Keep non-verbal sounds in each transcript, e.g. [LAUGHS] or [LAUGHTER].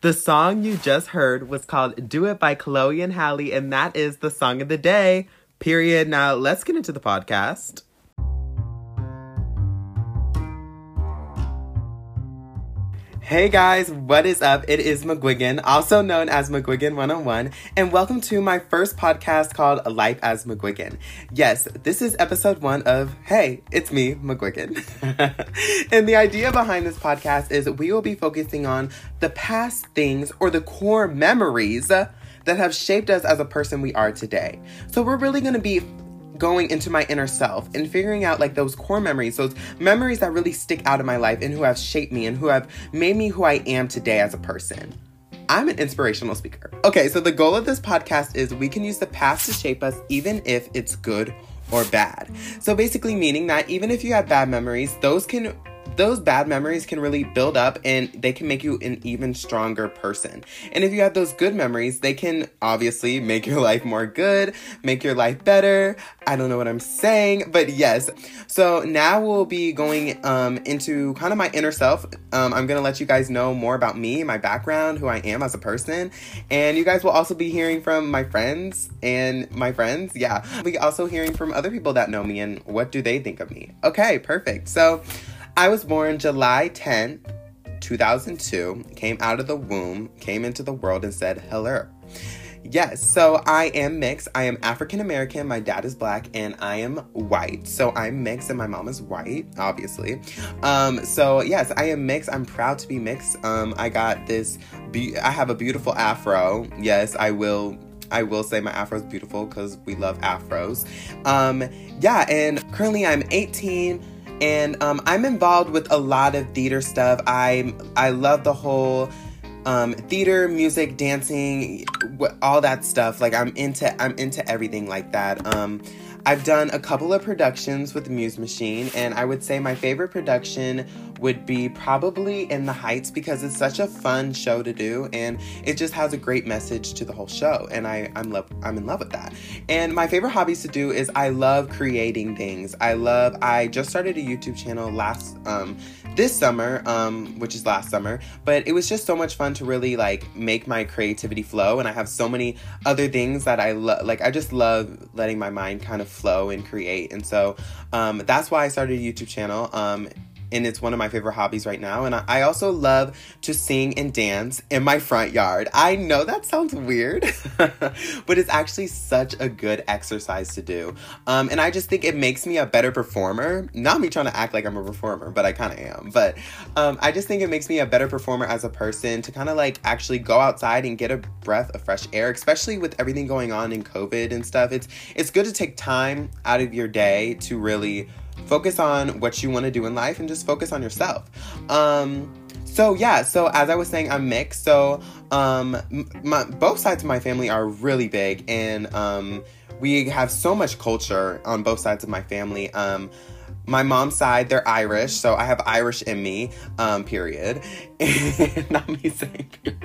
The song you just heard was called Do It by Chloe and Halle, and that is the song of the day. Period. Now let's get into the podcast. Hey guys, what is up? It is McGuigan, also known as McGuigan 101, and welcome to my first podcast called Life as McGuigan. Yes, this is episode one of Hey, it's me, McGuigan. [LAUGHS] and the idea behind this podcast is we will be focusing on the past things or the core memories that have shaped us as a person we are today. So we're really going to be going into my inner self and figuring out like those core memories, those memories that really stick out in my life and who have shaped me and who have made me who I am today as a person. I'm an inspirational speaker. Okay, so the goal of this podcast is we can use the past to shape us even if it's good or bad. So basically meaning that even if you have bad memories, those can those bad memories can really build up and they can make you an even stronger person. And if you have those good memories, they can obviously make your [LAUGHS] life more good, make your life better. I don't know what I'm saying, but yes. So now we'll be going um, into kind of my inner self. Um, I'm gonna let you guys know more about me, my background, who I am as a person, and you guys will also be hearing from my friends and my friends. Yeah, we also hearing from other people that know me and what do they think of me. Okay, perfect. So. I was born July 10th, 2002, came out of the womb, came into the world, and said hello. Yes, so I am mixed. I am African American, my dad is black, and I am white. So I'm mixed, and my mom is white, obviously. Um, so yes, I am mixed. I'm proud to be mixed. Um, I got this, be- I have a beautiful afro. Yes, I will I will say my afro is beautiful because we love afros. Um, yeah, and currently I'm 18 and um, I'm involved with a lot of theater stuff. I I love the whole um, theater, music, dancing, all that stuff. Like I'm into I'm into everything like that. Um, I've done a couple of productions with Muse Machine, and I would say my favorite production would be probably In the Heights because it's such a fun show to do, and it just has a great message to the whole show, and I I'm love I'm in love with that. And my favorite hobbies to do is I love creating things. I love I just started a YouTube channel last um this summer, um, which is last summer, but it was just so much fun to really like make my creativity flow. And I have so many other things that I love. Like, I just love letting my mind kind of flow and create. And so um, that's why I started a YouTube channel. Um, and it's one of my favorite hobbies right now. And I also love to sing and dance in my front yard. I know that sounds weird, [LAUGHS] but it's actually such a good exercise to do. Um, and I just think it makes me a better performer. Not me trying to act like I'm a performer, but I kind of am. But um, I just think it makes me a better performer as a person to kind of like actually go outside and get a breath of fresh air, especially with everything going on in COVID and stuff. It's it's good to take time out of your day to really focus on what you want to do in life and just focus on yourself. Um, so yeah, so as I was saying, I'm mixed. So um, my, both sides of my family are really big, and um, we have so much culture on both sides of my family. Um, my mom's side, they're Irish, so I have Irish in me, um, period. Not me saying period.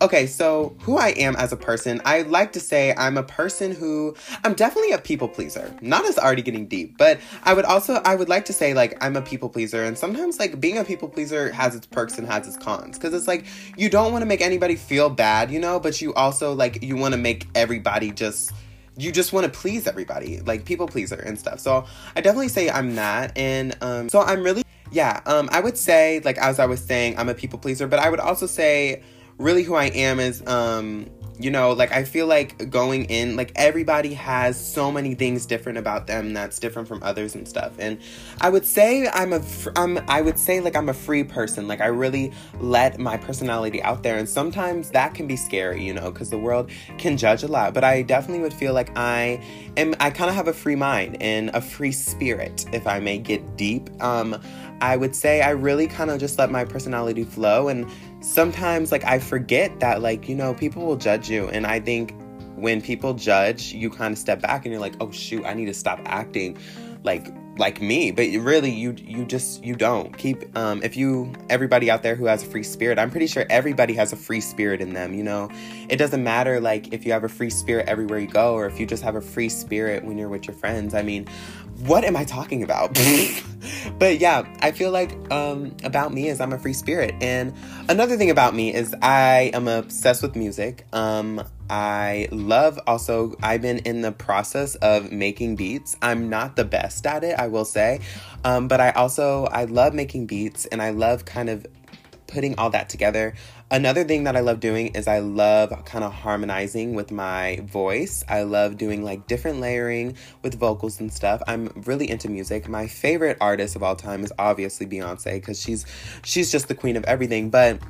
Okay, so who I am as a person, I like to say I'm a person who I'm definitely a people pleaser. Not as already getting deep, but I would also I would like to say like I'm a people pleaser, and sometimes like being a people pleaser has its perks and has its cons. Cause it's like you don't want to make anybody feel bad, you know, but you also like you want to make everybody just you just want to please everybody, like people pleaser and stuff. So I definitely say I'm that. And um, so I'm really, yeah, um, I would say, like, as I was saying, I'm a people pleaser, but I would also say, really, who I am is, um, you know, like I feel like going in, like everybody has so many things different about them that's different from others and stuff. And I would say I'm a, I'm, I would say like I'm a free person. Like I really let my personality out there, and sometimes that can be scary, you know, because the world can judge a lot. But I definitely would feel like I am, I kind of have a free mind and a free spirit, if I may get deep. Um, I would say I really kind of just let my personality flow and sometimes like I forget that like, you know, people will judge you. And I think when people judge, you kind of step back and you're like, "Oh shoot, I need to stop acting. Like like me but really you you just you don't keep um if you everybody out there who has a free spirit i'm pretty sure everybody has a free spirit in them you know it doesn't matter like if you have a free spirit everywhere you go or if you just have a free spirit when you're with your friends i mean what am I talking about? [LAUGHS] but yeah, I feel like um, about me is I'm a free spirit. And another thing about me is I am obsessed with music. Um, I love also, I've been in the process of making beats. I'm not the best at it, I will say. Um, but I also, I love making beats and I love kind of putting all that together. Another thing that I love doing is I love kind of harmonizing with my voice. I love doing like different layering with vocals and stuff. I'm really into music. My favorite artist of all time is obviously Beyonce because she's she's just the queen of everything. But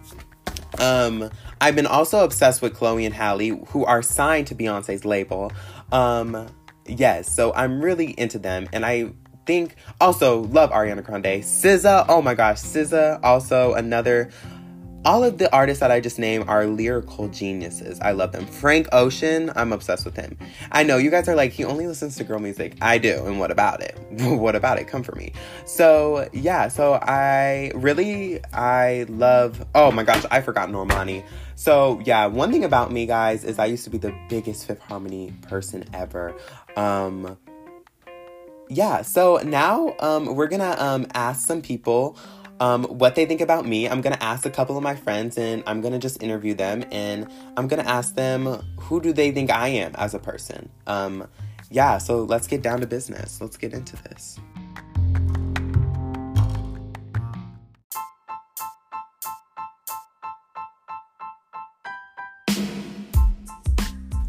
um, I've been also obsessed with Chloe and Halle, who are signed to Beyonce's label. Um, yes, so I'm really into them, and I think also love Ariana Grande, SZA. Oh my gosh, SZA also another all of the artists that I just named are lyrical geniuses. I love them. Frank Ocean, I'm obsessed with him. I know you guys are like, he only listens to girl music. I do, and what about it? [LAUGHS] what about it? Come for me. So yeah, so I really I love oh my gosh, I forgot Normani. So yeah, one thing about me, guys, is I used to be the biggest Fifth Harmony person ever. Um yeah, so now um we're gonna um ask some people um, what they think about me. I'm gonna ask a couple of my friends and I'm gonna just interview them and I'm gonna ask them who do they think I am as a person. Um, yeah, so let's get down to business. Let's get into this.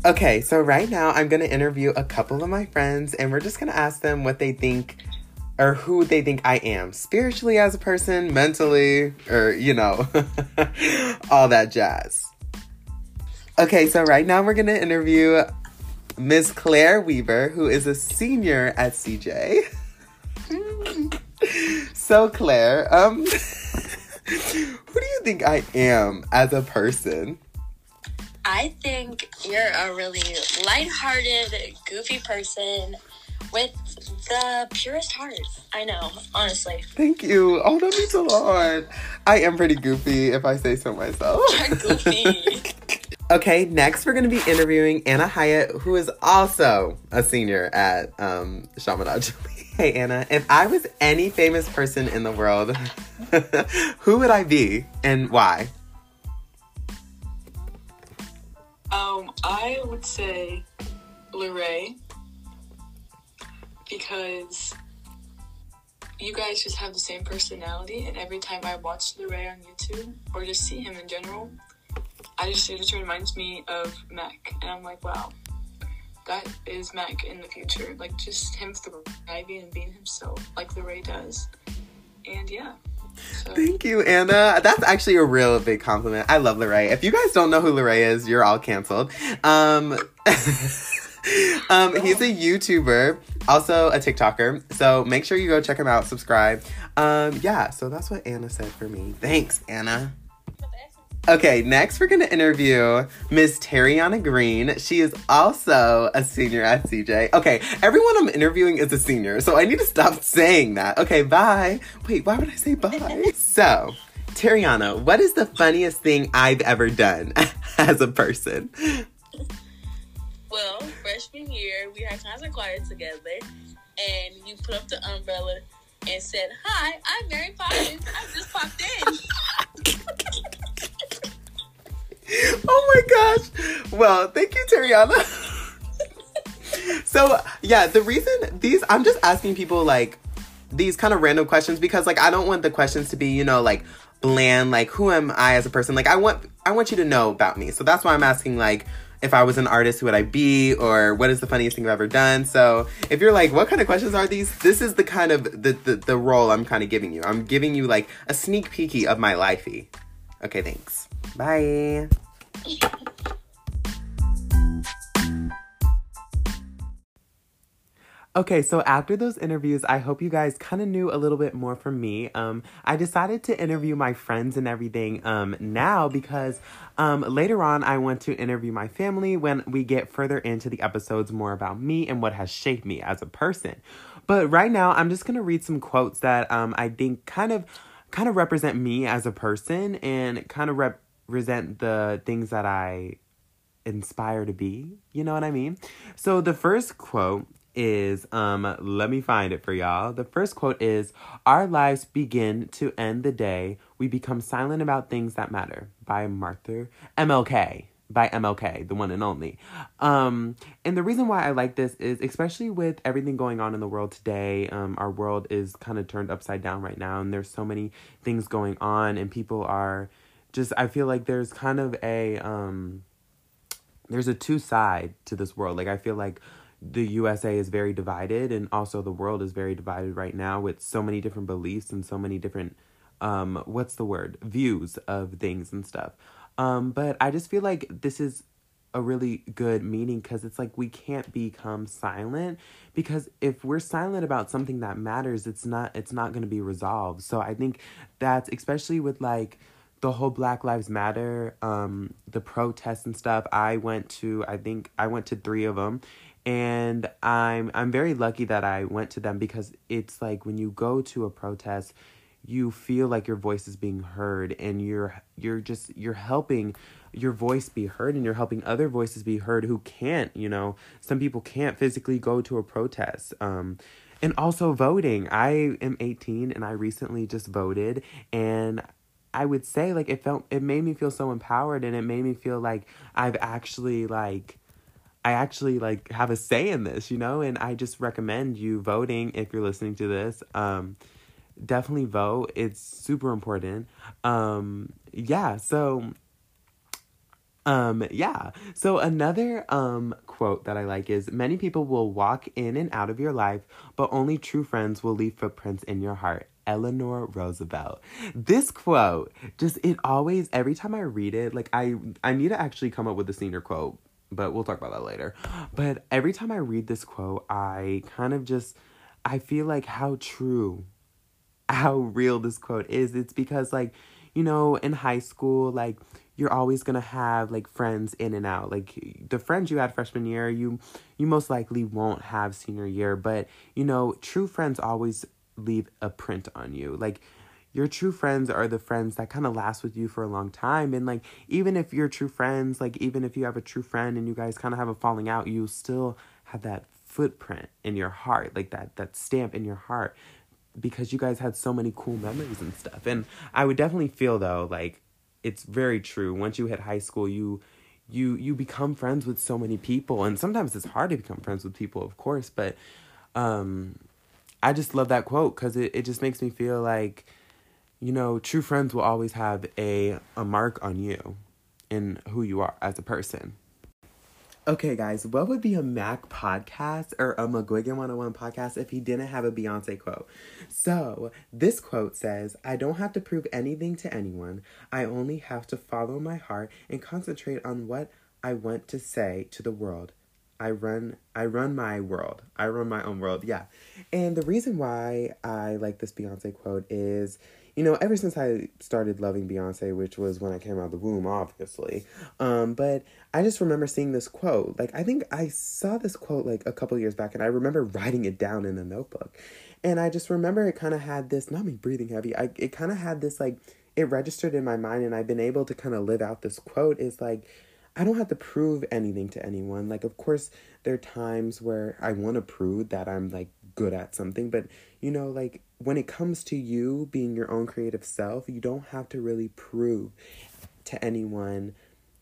Okay, so right now I'm gonna interview a couple of my friends and we're just gonna ask them what they think or who they think I am spiritually as a person, mentally, or you know, [LAUGHS] all that jazz. Okay, so right now we're gonna interview Miss Claire Weaver, who is a senior at CJ. [LAUGHS] so Claire, um, [LAUGHS] who do you think I am as a person? I think you're a really lighthearted, goofy person with the purest heart. I know, honestly. Thank you. Oh, that means a lot. I am pretty goofy if I say so myself. [LAUGHS] You're goofy. [LAUGHS] okay, next we're going to be interviewing Anna Hyatt, who is also a senior at um, Chaminade [LAUGHS] Hey, Anna, if I was any famous person in the world, who would I be and why? Um, I would say Larray because you guys just have the same personality, and every time I watch Ray on YouTube or just see him in general, I just it just reminds me of Mac, and I'm like, wow, that is Mac in the future. Like just him thriving and being himself, like Ray does, and yeah. So. Thank you, Anna. That's actually a real big compliment. I love Larray. If you guys don't know who Larray is, you're all canceled. Um, [LAUGHS] [LAUGHS] um, he's a YouTuber, also a TikToker. So make sure you go check him out, subscribe. Um, yeah, so that's what Anna said for me. Thanks, Anna. Okay, next we're gonna interview Miss Terriana Green. She is also a senior at CJ. Okay, everyone I'm interviewing is a senior, so I need to stop [LAUGHS] saying that. Okay, bye. Wait, why would I say bye? [LAUGHS] so, Terriana, what is the funniest thing I've ever done as a person? Well, freshman year, we had concert choir together, and you put up the umbrella and said, "Hi, I'm Mary Poppins. I just popped in." [LAUGHS] oh my gosh! Well, thank you, Terriana. [LAUGHS] so yeah, the reason these I'm just asking people like these kind of random questions because like I don't want the questions to be you know like bland like who am I as a person like I want I want you to know about me so that's why I'm asking like if I was an artist, who would I be? Or what is the funniest thing I've ever done? So if you're like, what kind of questions are these? This is the kind of the the, the role I'm kind of giving you. I'm giving you like a sneak peeky of my lifey. Okay, thanks. Bye. Okay, so after those interviews, I hope you guys kind of knew a little bit more from me. Um, I decided to interview my friends and everything um, now because um, later on I want to interview my family when we get further into the episodes more about me and what has shaped me as a person. But right now, I'm just gonna read some quotes that um I think kind of kind of represent me as a person and kind of represent the things that I inspire to be. You know what I mean? So the first quote is um let me find it for y'all. The first quote is our lives begin to end the day we become silent about things that matter by Martha MLK by MLK, the one and only. Um, and the reason why I like this is especially with everything going on in the world today, um, our world is kind of turned upside down right now, and there's so many things going on, and people are just, I feel like there's kind of a, um, there's a two side to this world. Like, I feel like the USA is very divided, and also the world is very divided right now with so many different beliefs and so many different, um, what's the word, views of things and stuff. Um, but I just feel like this is a really good meaning because it's like we can't become silent because if we're silent about something that matters it's not it's not going to be resolved so i think that's especially with like the whole black lives matter um the protests and stuff i went to i think i went to 3 of them and i'm i'm very lucky that i went to them because it's like when you go to a protest you feel like your voice is being heard and you're you're just you're helping your voice be heard and you're helping other voices be heard who can't you know some people can't physically go to a protest um and also voting. I am 18 and i recently just voted and i would say like it felt it made me feel so empowered and it made me feel like i've actually like I actually like have a say in this, you know, and I just recommend you voting if you're listening to this. Um, definitely vote. It's super important. Um, yeah, so um, yeah. So another um quote that I like is many people will walk in and out of your life, but only true friends will leave footprints in your heart. Eleanor Roosevelt. This quote just it always every time I read it, like I I need to actually come up with a senior quote, but we'll talk about that later. But every time I read this quote, I kind of just I feel like how true how real this quote is. It's because like, you know, in high school, like you're always gonna have like friends in and out. Like the friends you had freshman year, you you most likely won't have senior year. But you know, true friends always leave a print on you. Like your true friends are the friends that kind of last with you for a long time and like even if you're true friends like even if you have a true friend and you guys kind of have a falling out you still have that footprint in your heart like that that stamp in your heart because you guys had so many cool memories and stuff. And I would definitely feel though like it's very true. Once you hit high school, you you you become friends with so many people and sometimes it's hard to become friends with people, of course, but um I just love that quote cuz it it just makes me feel like you know, true friends will always have a a mark on you in who you are as a person. Okay, guys, what would be a Mac podcast or a McGuigan 101 podcast if he didn't have a Beyonce quote? So, this quote says, I don't have to prove anything to anyone. I only have to follow my heart and concentrate on what I want to say to the world. I run I run my world. I run my own world. Yeah. And the reason why I like this Beyonce quote is you know, ever since I started loving Beyonce, which was when I came out of the womb, obviously. Um, but I just remember seeing this quote. Like, I think I saw this quote like a couple years back, and I remember writing it down in a notebook. And I just remember it kind of had this, not me breathing heavy, I, it kind of had this like, it registered in my mind, and I've been able to kind of live out this quote is like, I don't have to prove anything to anyone. Like, of course, there are times where I want to prove that I'm like good at something, but you know, like when it comes to you being your own creative self, you don't have to really prove to anyone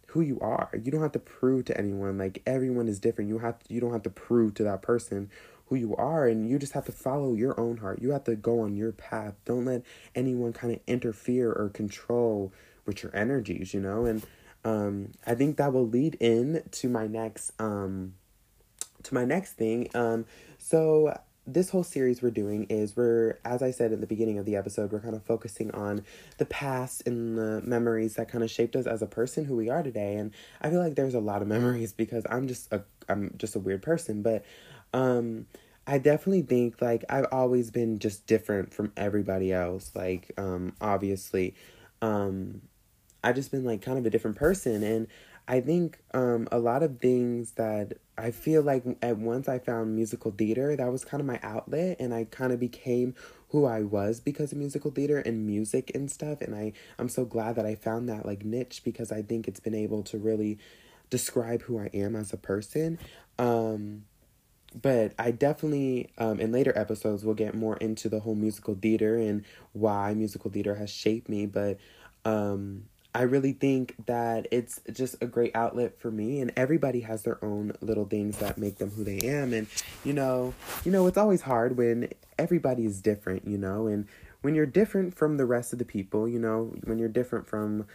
who you are. You don't have to prove to anyone like everyone is different. You have to, you don't have to prove to that person who you are and you just have to follow your own heart. You have to go on your path. Don't let anyone kind of interfere or control with your energies, you know? And um I think that will lead in to my next um to my next thing. Um so this whole series we're doing is we're as i said at the beginning of the episode we're kind of focusing on the past and the memories that kind of shaped us as a person who we are today. And i feel like there's a lot of [LAUGHS] memories because i'm just a i'm just a weird person. But um i definitely think like i've always been just different from everybody else. Like um obviously um i've just been like kind of a different person. And i think um a lot of things that I feel like at once I found musical theater, that was kind of my outlet, and I kind of became who I was because of musical theater and music and stuff. And I I'm so glad that I found that like niche because I think it's been able to really describe who I am as a person. Um, but I definitely, um, in later episodes, we'll get more into the whole musical theater and why musical theater has shaped me. But um, I really think that it's just a great outlet for me, and everybody has their own little things that make them who they am. And you know, you know, it's always hard when everybody is different, you know, and when you're different from the rest of the people, you know, when you're different from,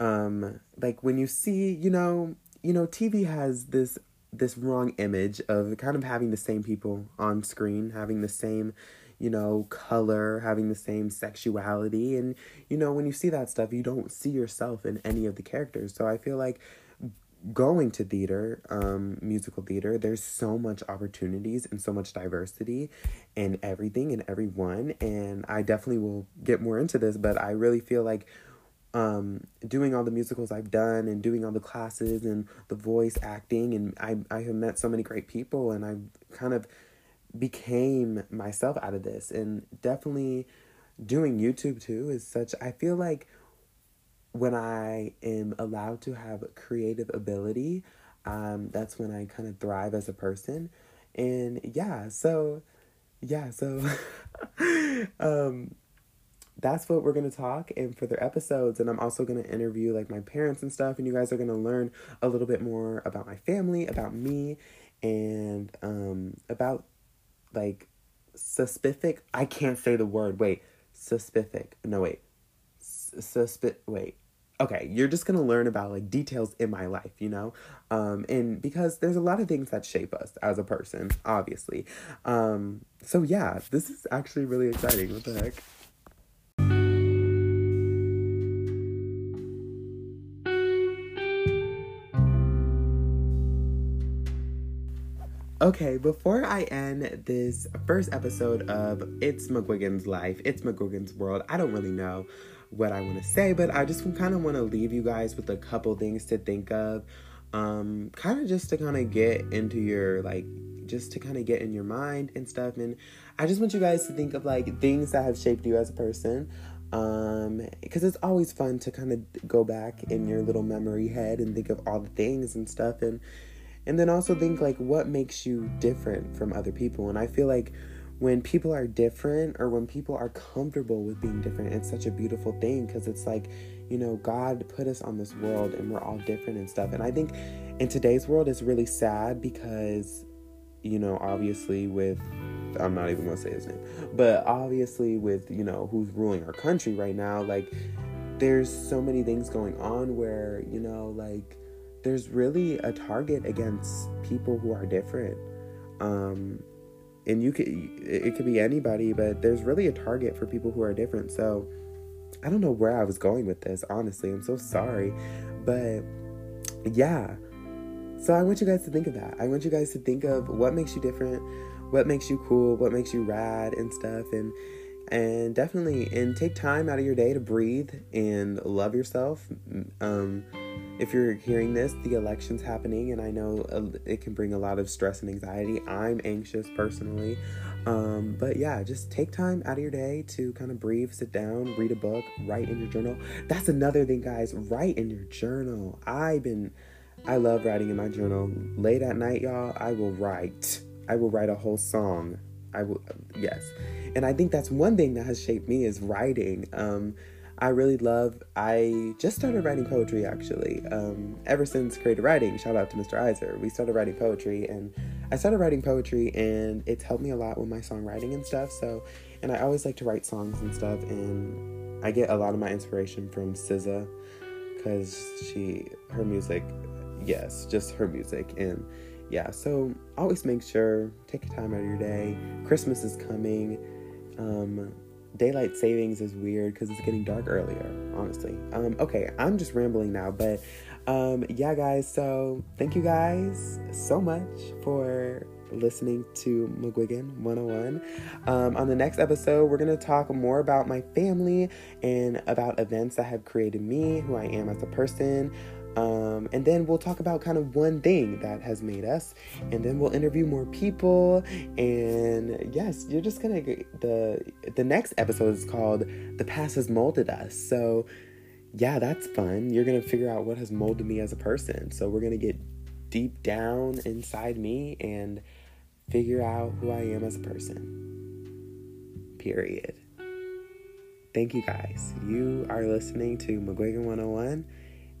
um, like when you see, you know, you know, TV has this this wrong image of kind of having the same people on screen, having the same, you know, color, having the same sexuality. And, you know, when you see that stuff, you don't see yourself in any of the characters. So I feel like going to theater, um, musical theater, there's so much opportunities and so much diversity in everything and everyone. And I definitely will get more into this, but I really feel like um, doing all the musicals I've done and doing all the classes and the voice acting and I I have met so many great people and I kind of became myself out of this. And definitely doing YouTube too is such I feel like when I am allowed to have creative ability um that's when I kind of thrive as a person. And yeah so yeah so [LAUGHS] um that's what we're gonna talk in further episodes. And i'm also gonna interview like my parents and stuff and you guys are gonna learn a little bit more about my family about me and um about like suspific? I can't say the word. Wait suspific. No wait. Suspit wait. Okay you're just gonna learn about like details in my life you know? Um and because there's a lot of things that shape us as a person obviously. Um so yeah this is actually really exciting. What the heck Okay, before I end this first episode of It's McGuigan's Life, It's McGuigan's World, I don't really know what I want to say, but I just kind of want to leave you guys with a couple things to think of. Um, kind of just to kind of get into your, like, just to kind of get in your mind and stuff. And I just want you guys to think of, like, things that have shaped you as a person. Um, because it's always fun to kind of go back in your little memory head and think of all the things and stuff. And, and then also think like what makes you different from other people? And i feel like when people are different or when people are comfortable with being different it's such a beautiful thing because it's like you know god put us on this world and we're all different and stuff. And i think in today's world it's really sad because you know obviously with i'm not even gonna say his name but obviously with you know who's ruling our country right now like there's so many things going on where you know like there's really a target against people who are different. Um, and you could it could be anybody, but there's really a target for people who are different. So I don't know where I was going with this, honestly. I'm so sorry. But yeah. So I want you guys to think of that. I want you guys to think of what makes you different, what makes you cool, what makes you rad and stuff and and definitely and take time out of your day to breathe and love yourself. Um if you're hearing this, the election's happening, and I know it can bring a lot of stress and anxiety. I'm anxious personally. Um, but yeah, just take time out of your day to kind of breathe, sit down, read a book, write in your journal. That's another thing, guys. Write in your journal. I've been, I love writing in my journal. Late at night, y'all, I will write. I will write a whole song. I will, yes. And I think that's one thing that has shaped me is writing. Um, I really love. I just started writing poetry actually. Um, ever since creative writing, shout out to Mr. Iser. We started writing poetry, and I started writing poetry, and it's helped me a lot with my songwriting and stuff. So, and I always like to write songs and stuff, and I get a lot of my inspiration from SZA, because she her music, yes, just her music, and yeah. So always make sure take time out of your day. Christmas is coming. Um, daylight savings is weird because it's getting dark earlier, honestly. Um, okay, I'm just rambling now, but um, yeah, guys, so thank you guys so much for listening to McGuigan 101. Um, on the next episode, we're going to talk more about my family and about events that have created me, who I am as a person. Um, and then we'll talk about kind of one thing that has made us, and then we'll interview more people. And yes, you're just gonna get the the next episode is called "The Past Has Molded Us." So yeah, that's fun. You're gonna figure out what has molded me as a person. So we're gonna get deep down inside me and figure out who I am as a person. Period. Thank you guys. You are listening to McGuigan 101,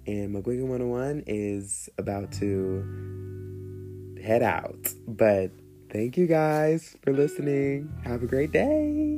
and McGuigan 101 is about to head out. But thank you guys for listening. Have a great day.